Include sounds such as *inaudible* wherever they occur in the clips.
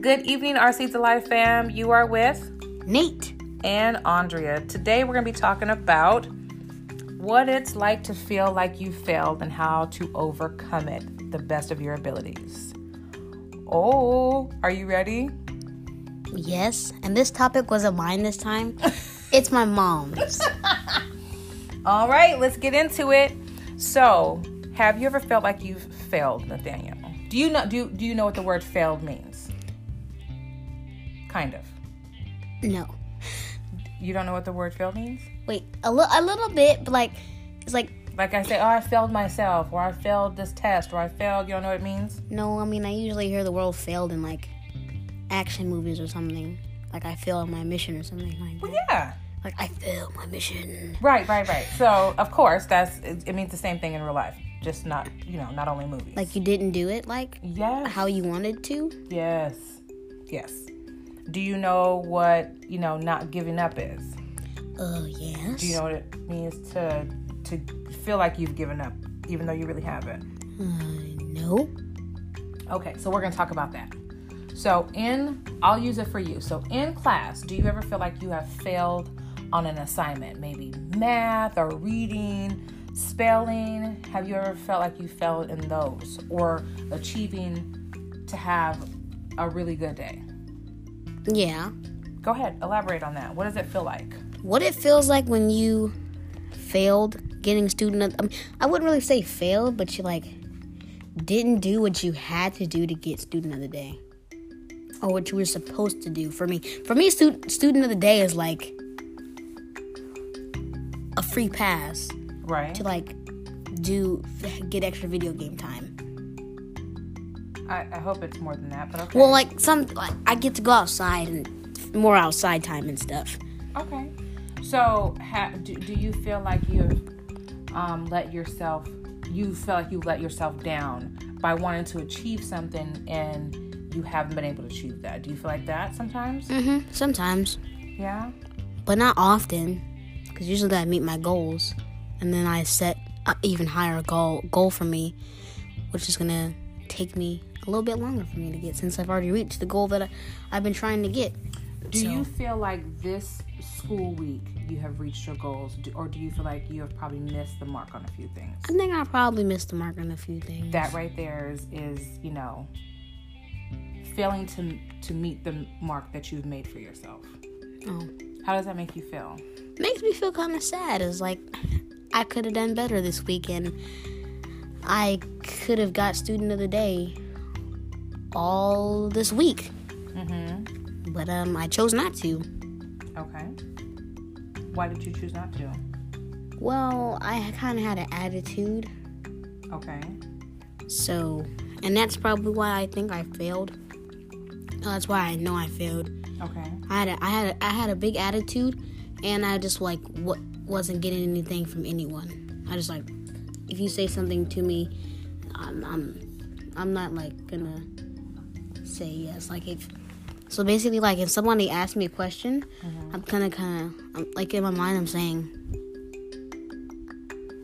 Good evening, Our Seeds of Life fam. You are with Nate. and Andrea. Today we're going to be talking about what it's like to feel like you failed and how to overcome it the best of your abilities. Oh, are you ready? Yes, and this topic wasn't mine this time. *laughs* it's my mom's. *laughs* All right, let's get into it. So, have you ever felt like you've failed, Nathaniel? Do you know do do you know what the word failed means? Kind of. No. You don't know what the word failed means? Wait, a, li- a little bit, but like, it's like, Like I say, oh, I failed myself, or I failed this test, or I failed. You don't know what it means? no, I mean, I usually hear the word failed in like action movies or something. Like, I failed my mission or something like that. Well, yeah. Like, I failed my mission. Right, right, right. So, of course, that's it, it means the same thing in real life, just not you know, not only movies. Like, you didn't do it like yes, how you wanted to. yes, yes. Do you know what you know not giving up is? Uh, yes. Do you know what it means to to feel like you've given up, even though you really haven't? Uh, no. Okay, so we're gonna talk about that. So in, I'll use it for you. So in class, do you ever feel like you have failed on an assignment, maybe math or reading, spelling? Have you ever felt like you failed in those, or achieving to have a really good day? Yeah. Go ahead, elaborate on that. What does it feel like? what it feels like when you failed getting student of, I, mean, I wouldn't really say failed but you like didn't do what you had to do to get student of the day or what you were supposed to do for me for me student student of the day is like a free pass Right. to like do get extra video game time I, I hope it's more than that, but okay. well like some like i get to go outside and more outside time and stuff Okay. So, ha- do, do you feel like you've um, let yourself, you feel like you let yourself down by wanting to achieve something and you haven't been able to achieve that? Do you feel like that sometimes? hmm sometimes Yeah. but not often because usually i meet my goals and then i set an even higher goal goal for me which is gonna take me a little bit longer for me to get since i've already reached the goal that I, i've been trying to get Do So- you feel like this school week you have reached your goals, or do you feel like you have probably missed the mark on a few things? i think i probably missed the mark on a few things That right there is, is you know, failing to to meet the mark that you've made for yourself. oh. How does that make you feel? makes me feel kind of sad it's like i could have done better this weekend i could have got student of the day all this week Mm-hmm. but um i chose not to Okay. Why did you choose not to? well i kind of had an attitude Okay. So, and that's probably why I think I failed. No, that's why I know I failed. Okay. I had a, I had a, I had a big attitude, and I just like what wasn't getting anything from anyone. I just like, if you say something to me, I'm I'm, I'm not like gonna say yes. Like if so, basically, like if somebody asks me a question, I'm kind of kind of like in my mind, I'm saying.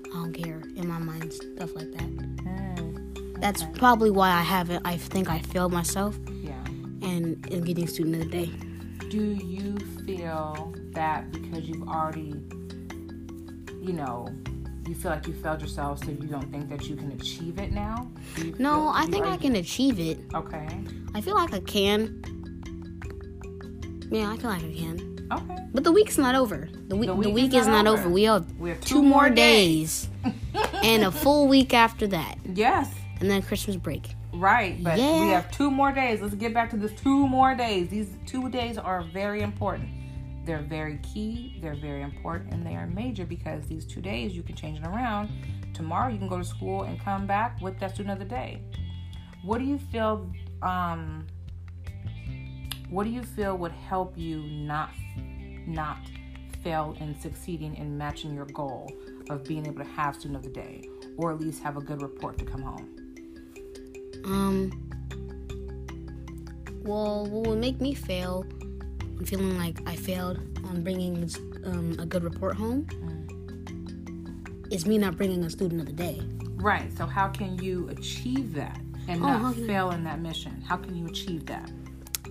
I don't care in my mind, stuff like that. Mm, That's probably why I haven't. I think I failed myself yeah. and in getting student of the day. Do you feel that because you've already, you know, you feel like you failed yourself, so you don't think that you can achieve it now? You No, I think I can achieve it. Okay. I feel like I can. Yeah, I feel like I can. Okay. But the week's not over. The week. The week week, is is not over. over. We have We have two, more days, *laughs* and a full week after that, Yes. and then Christmas break. Right, but we have two more days. Let's get back to this two more days. These two days are very important. They're very key, they're very important, and they are major because these two days you can change it around. Tomorrow you can go to school and come back with that student of the day. What do you feel um what do you feel would help you not not fail in succeeding in matching your goal of being able to have student of the day or at least have a good report to come home? Um. Well, what would make me fail and feeling like I failed on bringing um, a good report home is me not bringing a student of the day. Right. So how can you achieve that and Oh, not how can I- fail in that mission? How can you achieve that?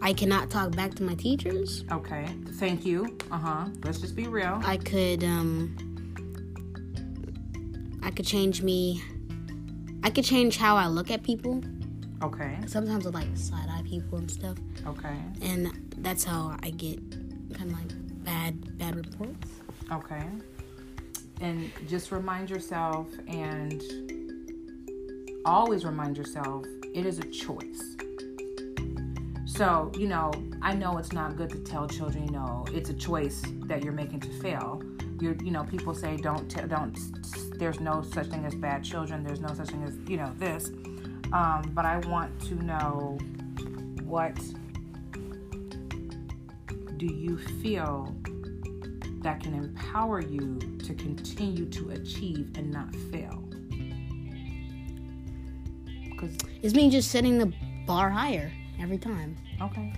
I cannot talk back to my teachers. Okay. Thank you. Uh huh. Let's just be real. I could um I could change me I could change how I look at people. Okay. Sometimes I like side eye people and stuff. Okay. And that's how I get kind of like bad bad reports. Okay. And just remind yourself and always remind yourself it is a choice. So, you know, I know it's not good to tell children, you know, it's a choice that you're making to fail. You're, you know, people say don't, t- don't, there's no such thing as bad children. There's no such thing as, you know, this. Um, but I want to know what do you feel that can empower you to continue to achieve and not fail? Because It's me just setting the bar higher every time. okay,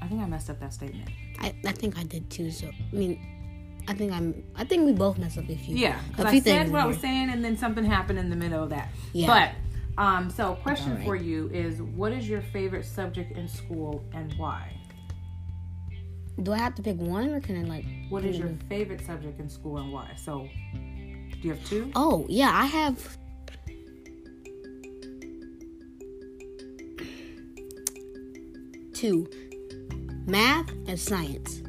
I think I messed up that statement. I, I think I did too. So I mean, I think I'm. I think we both messed up a few. Yeah, because I said what I was saying, and then something happened in the middle of that. Yeah. But um, so question alright. for you is, what is your favorite subject in school and why? Do I have to pick one or can I like? What is your favorite subject in school and why? So, do you have two? Oh yeah, I have. Two, math and science.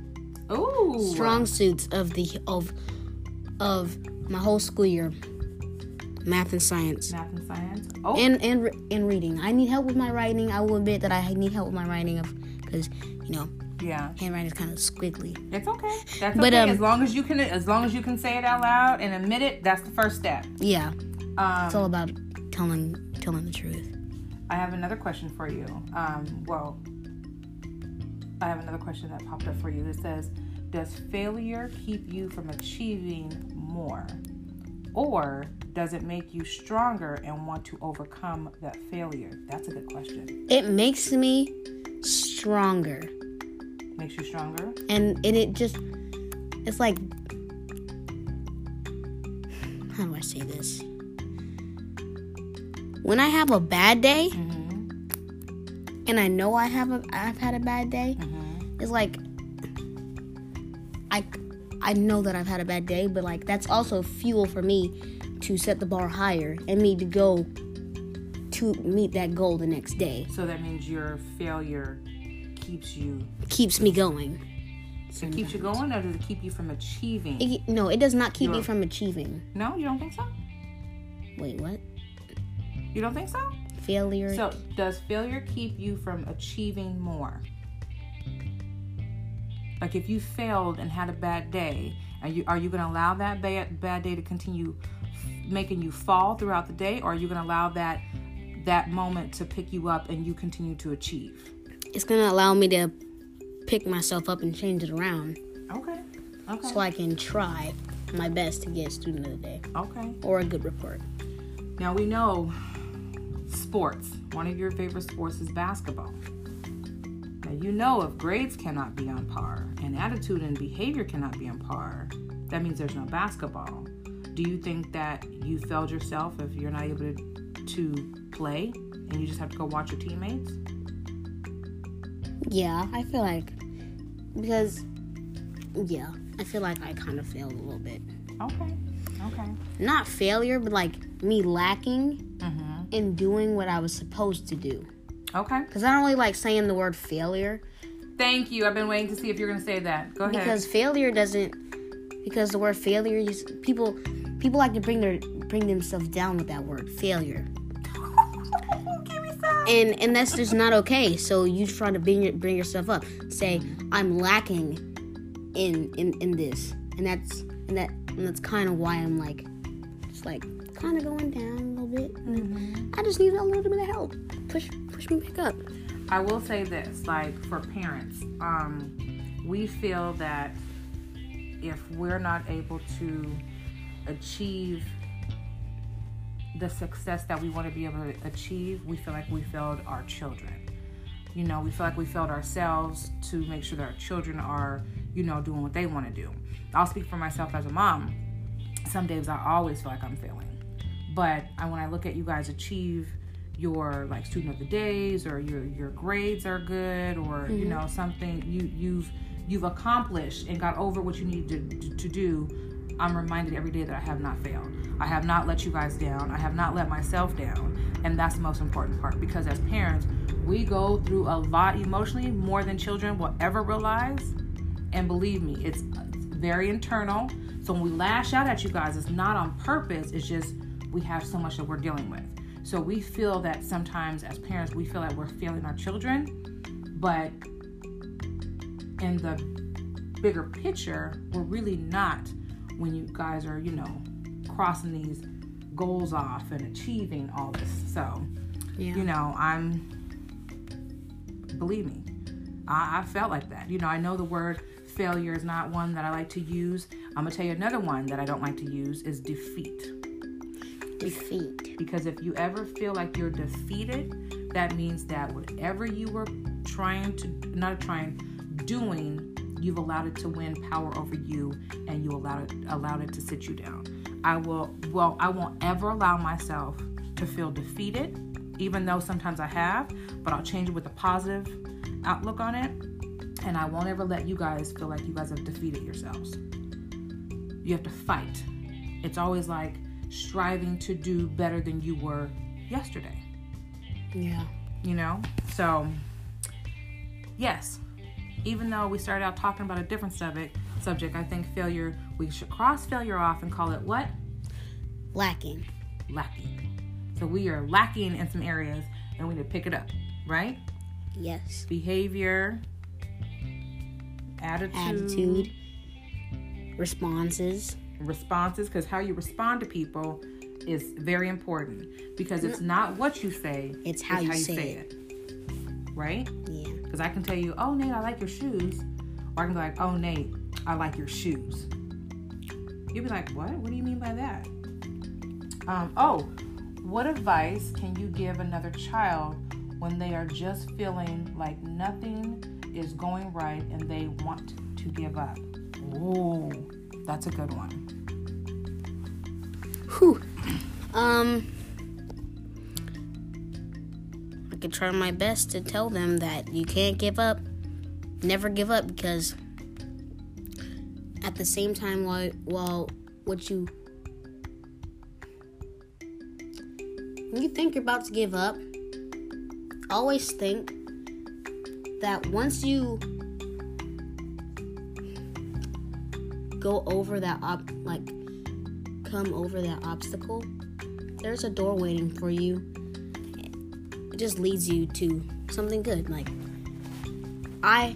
Ooh, Strong suits of the of of my whole school year. Math and science. math and science. Oh, and and and reading. I need help with my writing. I will admit that I need help with my writing of because you know yeah, handwriting is kind of squiggly. it's okay. That's But, okay. um, as long as you can, as long as you can say it out loud and admit it, that's the first step. Yeah, Um, it's all about telling telling the truth. I have another question for you. Um, well, I have another question that popped up for you. It says, "Does failure keep you from achieving more, or does it make you stronger and want to overcome that failure?" That's a good question. It makes me stronger, Makes you stronger. and and it just it's like how do I say this? When I have a bad day, Mm-hmm. and I know I have a I've had a bad day, Mm-hmm. it's like I I know that I've had a bad day, but like that's also fuel for me to set the bar higher and me to go to meet that goal the next day. So that means your failure keeps you. Keeps me going. It keeps you going, or does it keep you from achieving? It, no, it does not keep me You're- from achieving. no, you don't think so. Wait, what? You don't think so? Failure? So, does failure keep you from achieving more? Like, if you failed and had a bad day, are you are you going to allow that bad bad day to continue making you fall throughout the day, or are you going to allow that that moment to pick you up and you continue to achieve? It's gonna allow me to pick myself up and change it around, Okay. Okay. so I can try my best to get student of the day okay. or a good report. Now we know sports. One of your favorite sports is basketball. Now you know if grades cannot be on par and attitude and behavior cannot be on par, that means there's no basketball. Do you think that you failed yourself if you're not able to, to play and you just have to go watch your teammates? Yeah, I feel like because yeah, I feel like I kind of failed a little bit. Okay. Okay. Not failure, but like me lacking Mm-hmm. in doing what I was supposed to do. Okay. Because I don't really like saying the word failure Thank you. I've been waiting to see if you're going to say that. Go ahead. because failure doesn't. Because the word failure, people people like to bring their bring themselves down with that word failure, Give me some. And and that's just not okay. So you try to bring bring yourself up. Say I'm lacking in in in this, and that's and that and that's kind of why I'm like just like kind of going down a little bit. And I just need a little bit of help. Push push me back up. I will say this, like for parents, um, we feel that if we're not able to achieve the success that we want to be able to achieve, we feel like we failed our children. You know, we feel like we failed ourselves to make sure that our children are, you know, doing what they want to do. I'll speak for myself as a mom. Some days I always feel like I'm failing. But I, when I look at you guys achieve, your like student of the days or your your grades are good or you mm-hmm. know something you you've you've accomplished and got over what you need to, to, to do i'm reminded every day that i have not failed. I have not let you guys down. I have not let myself down. And that's the most important part because as parents we go through a lot emotionally more than children will ever realize. And believe me it's, very internal. So when we lash out at you guys it's not on purpose. It's just we have so much that we're dealing with. So we feel that sometimes as parents, we feel that we're failing our children, but in the bigger picture, we're really not when you guys are, you know, crossing these goals off and achieving all this. So, Yeah. you know, I'm, believe me, I, I felt like that. You know, I know the word failure is not one that I like to use. I'm gonna tell you another one that I don't like to use is defeat Defeat. because if you ever feel like you're defeated, that means that whatever you were trying to, not trying, doing, you've allowed it to win power over you, and you allowed it, allowed it to sit you down. I will, well, I won't ever allow myself to feel defeated, even though sometimes I have, but I'll change it with a positive outlook on it, and I won't ever let you guys feel like you guys have defeated yourselves. You have to fight. It's always like striving to do better than you were yesterday, Yeah. you know? So, yes, even though we started out talking about a different subject, subject, I think failure, we should cross failure off and call it what? Lacking. Lacking. So we are lacking in some areas and we need to pick it up, right? Yes. Behavior, attitude, Attitude. Responses. responses because how you respond to people is very important because it's not what you say It's how you say it. right Yeah. Because i can tell you oh nate i like your shoes. Or i can be like oh nate i like your shoes. You'll be like what? What do you mean by that? Um, oh what advice can you give another child when they are just feeling like nothing is going right and they want to give up? Oh that's a good one. Whew. Um. Could try my best to tell them that you can't give up. Never give up because at the same time while while what you when you think you're about to give up, always think that once you go over that op- like come over that obstacle, there's a door waiting for you. Just leads you to something good. Like I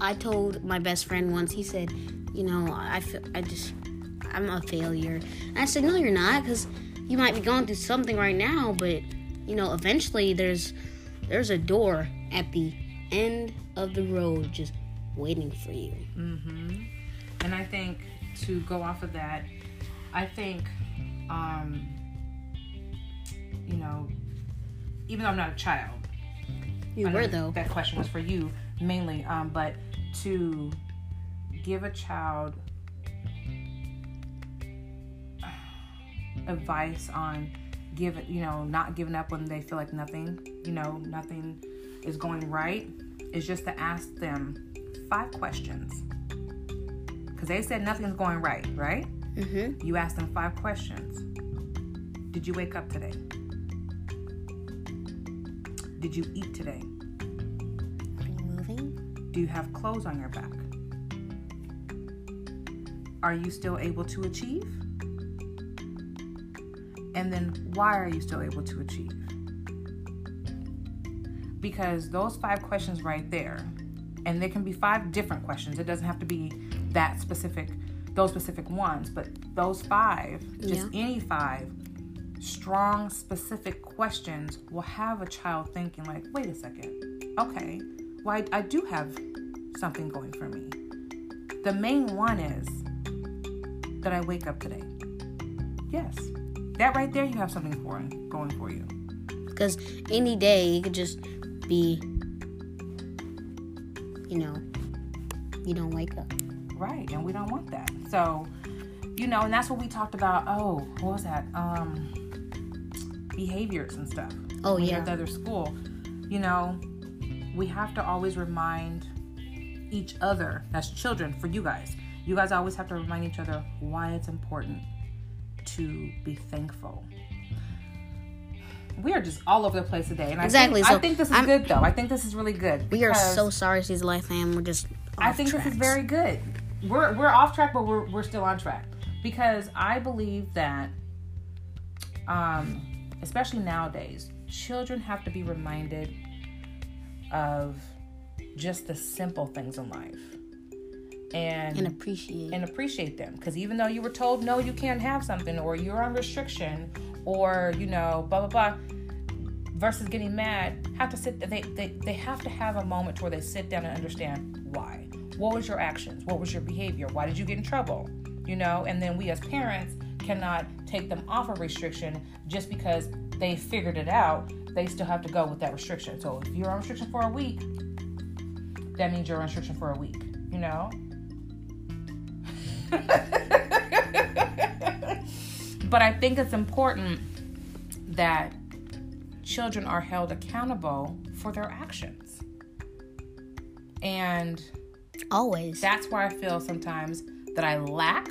I told my best friend once, he said, you know, I feel, I just I'm a failure. And I said, no, you're not, because you might be going through something right now, but you know, eventually there's there's a door at the end of the road just waiting for you. Mm-hmm. And I think to go off of that, I think, um, you know, even though I'm not a child, You were though. That question was for you mainly, um, but to give a child advice on give you know, not giving up when they feel like nothing, you know, nothing is going right, is just to ask them five questions. Because they said nothing's going right, right? Mm-hmm. You ask them five questions. Did you wake up today? Did you eat today? Are you moving? Do you have clothes on your back? Are you still able to achieve? And then why are you still able to achieve? Because those five questions right there, and there can be five different questions. It doesn't have to be that specific, those specific ones, but those five, just Yeah. any five strong, specific questions will have a child thinking, like, wait a second, okay, well, I, I do have something going for me. The main one is that I wake up today. Yes. That right there, you have something for going for you. Because any day it could just be, you know, you don't wake up. Right. And we don't want that. So, you know, and that's what we talked about. Oh, what was that? Um behaviors and stuff. Oh, when yeah. You're at the other school. You know, we have to always remind each other as children for you guys. You guys always have to remind each other why it's important to be thankful. We are just all over the place today, and Exactly, I think, so I think this is I'm- good though. I think this is really good. We are so sorry, Seeds of Life fam. We're just. I think this is very good. We're we're off track, but we're we're still on track because I believe that, um, especially nowadays, children have to be reminded of just the simple things in life, and and appreciate. and appreciate them. Because even though you were told no, you can't have something, or you're on restriction, or you know, blah blah blah, versus getting mad, have to sit. They they they have to have a moment where they sit down and understand why. What was your actions? What was your behavior? Why did you get in trouble? You know, and then we as parents cannot take them off a restriction just because they figured it out. They still have to go with that restriction. So if you're on restriction for a week, that means you're on restriction for a week. You know. *laughs* but I think it's important that children are held accountable for their actions. And Always. that's where I feel sometimes that I lack.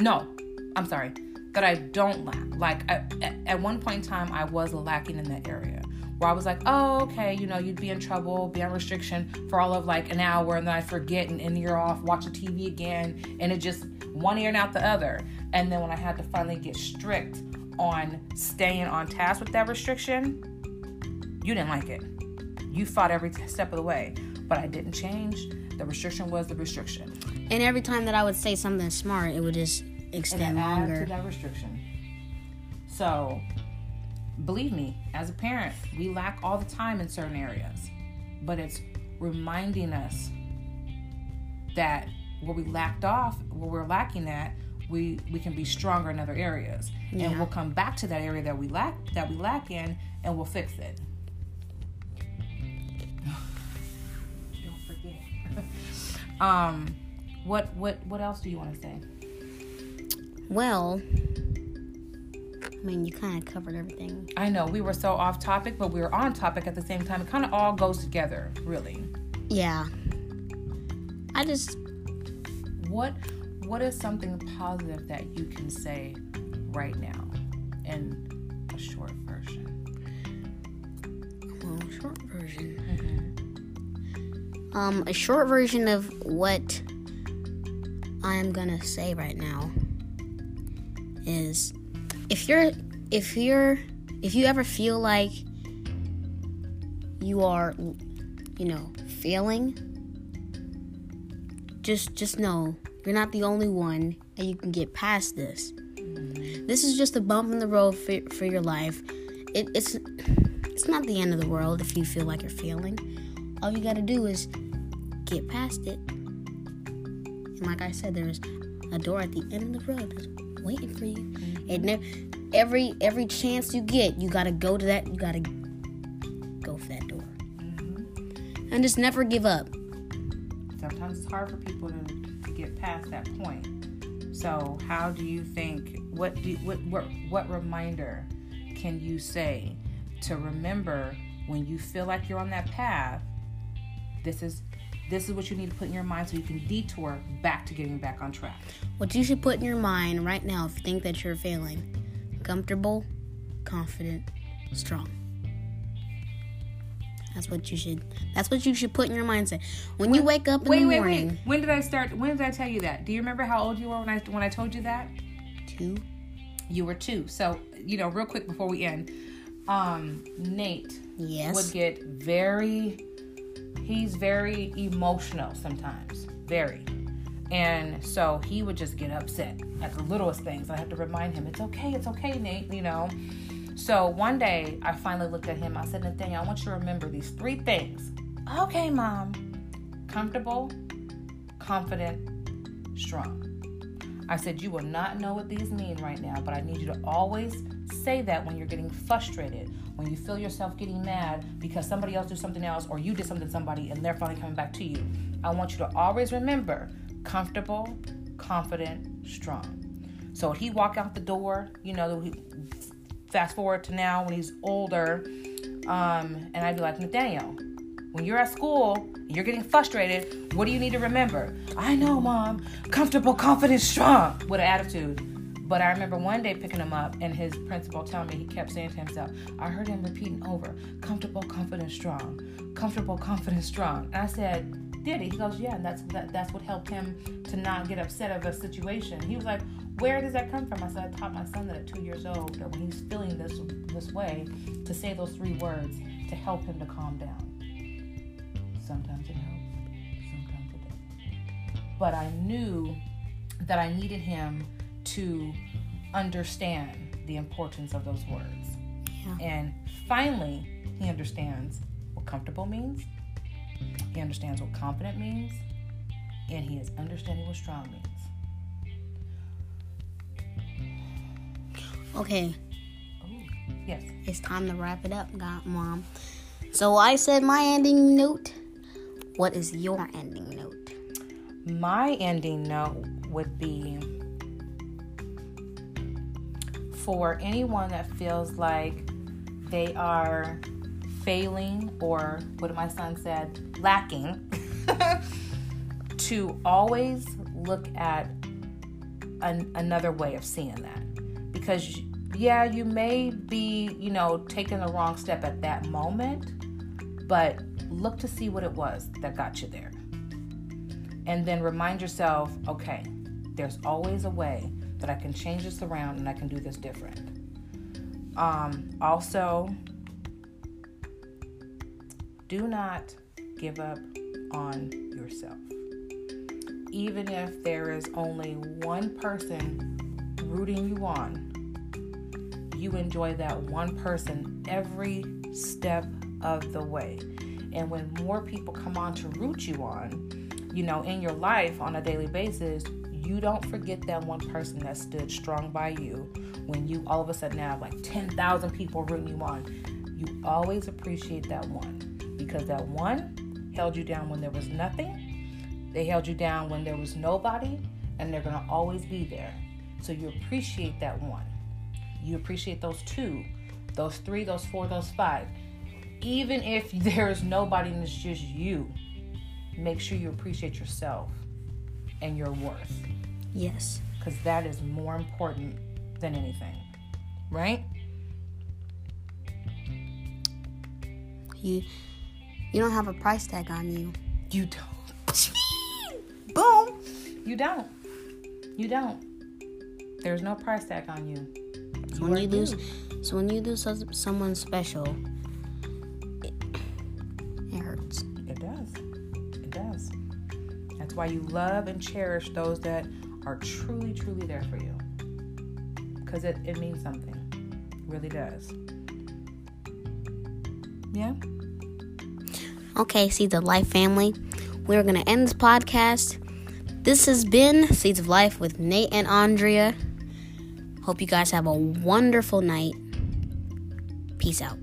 No, I'm sorry, that I don't lack. Like at, at- one point in time, I was lacking in that area where I was like, oh, okay, you know, you'd be in trouble, be on restriction for all of like an hour, and then I forget and in ear off, watch the TV again, and it just one ear and out the other. And then when I had to finally get strict on staying on task with that restriction, you didn't like it. You fought every step of the way, but I didn't change. The restriction was the restriction. and every time that I would say something smart, it would just extend longer. to that restriction. So, believe me, as a parent, we lack all the time in certain areas, but it's reminding us that what we lacked off, what we're lacking at, we we can be stronger in other areas, and we'll come back to that area that we lack that we lack in, and we'll fix it. *sighs* Don't forget. *laughs* um, what what what else do you want to say? Well, I mean, you kind of covered everything. I know we were so off topic, but we were on topic at the same time. It kind of all goes together, really. Yeah. I just, What what is something positive that you can say right now in a short version? well, short version. Um, a short version of what I'm gonna say right now is if you're if you're if you ever feel like you are you know failing just just know you're not the only one and you can get past this. This is just a bump in the road for, for your life. It, it's it's not the end of the world if you feel like you're failing. All you gotta do is get past it. And like i said there's a door at the end of the road that's waiting for you and every every chance you get you gotta go to that you gotta go for that door mm-hmm. and just never give up Sometimes it's hard for people to, to get past that point. So, how do you think? What do what what what reminder can you say to remember when you feel like you're on that path? This is this is what you need to put in your mind so you can detour back to getting back on track. what you should put in your mind right now if you think that you're failing comfortable confident strong that's what you should that's what you should put in your mindset when you wake up in Wait, the wait, morning wait. When did I start? When did I tell you that? Do you remember how old you were when I when I told you that? two You were two. So you know, real quick before we end, um, Nate yes would get very he's very emotional sometimes very. And so he would just get upset at the littlest things. I have to remind him it's okay it's okay nate you know. So one day i finally looked at him. I said nathaniel i want you to remember these three things. Okay mom. Comfortable confident strong. I said, You will not know what these mean right now, but I need you to always say that when you're getting frustrated, when you feel yourself getting mad because somebody else did something else or you did something to somebody and they're finally coming back to you. I want you to always remember comfortable, confident, strong. So he walk out the door, you know, fast forward to now when he's older, um, and I'd be like, Nathaniel, when you're at school, you're getting frustrated. What do you need to remember? I know, mom. Comfortable, confident, strong. With an attitude. But I remember one day picking him up and his principal telling me he kept saying to himself, I heard him repeating over, comfortable, confident, strong. Comfortable, confident, strong. And I said, Did he? He goes, Yeah, and that's that, that's what helped him to not get upset of a situation. He was like, Where does that come from? I said, I taught my son that at two years old, that when he's feeling this this way, to say those three words to help him to calm down. Sometimes it helps, sometimes it doesn't. But I knew that I needed him to understand the importance of those words. Yeah. And finally, he understands what comfortable means, he understands what confident means, and he is understanding what strong means. Okay, Oh, yes. it's time to wrap it up, God, Mom. So I said my ending note. What is your ending note? My ending note would be for anyone that feels like they are failing or what my son said, lacking, *laughs* to always look at an, another way of seeing that. Because, yeah, you may be, you know, taking the wrong step at that moment, but look to see what it was that got you there. And then remind yourself, okay, there's always a way that I can change this around and I can do this different. Um, also, do not give up on yourself. Even if there is only one person rooting you on, you enjoy that one person every step of the way. And when more people come on to root you on, you know, in your life on a daily basis, you don't forget that one person that stood strong by you when you all of a sudden have like 10,000 people rooting you on. You always appreciate that one because that one held you down when there was nothing. They held you down when there was nobody, and they're going to always be there. So you appreciate that one. You appreciate those two, those three, those four, those five. Even if *laughs* there is nobody and it's just you, make sure you appreciate yourself and your worth Yes. because that is more important than anything, right? You you don't have a price tag on you. You don't. *laughs* Boom. You don't. You don't. There's no price tag on you. When you lose so when you lose someone special, it, it hurts. It does. It does. That's why you love and cherish those that are truly, truly there for you. Because it, it means something. It really does. Yeah? Okay, Seeds of Life family. We're going to end this podcast. This has been Seeds of Life with Nate and Andrea. Hope you guys have a wonderful night. Peace out.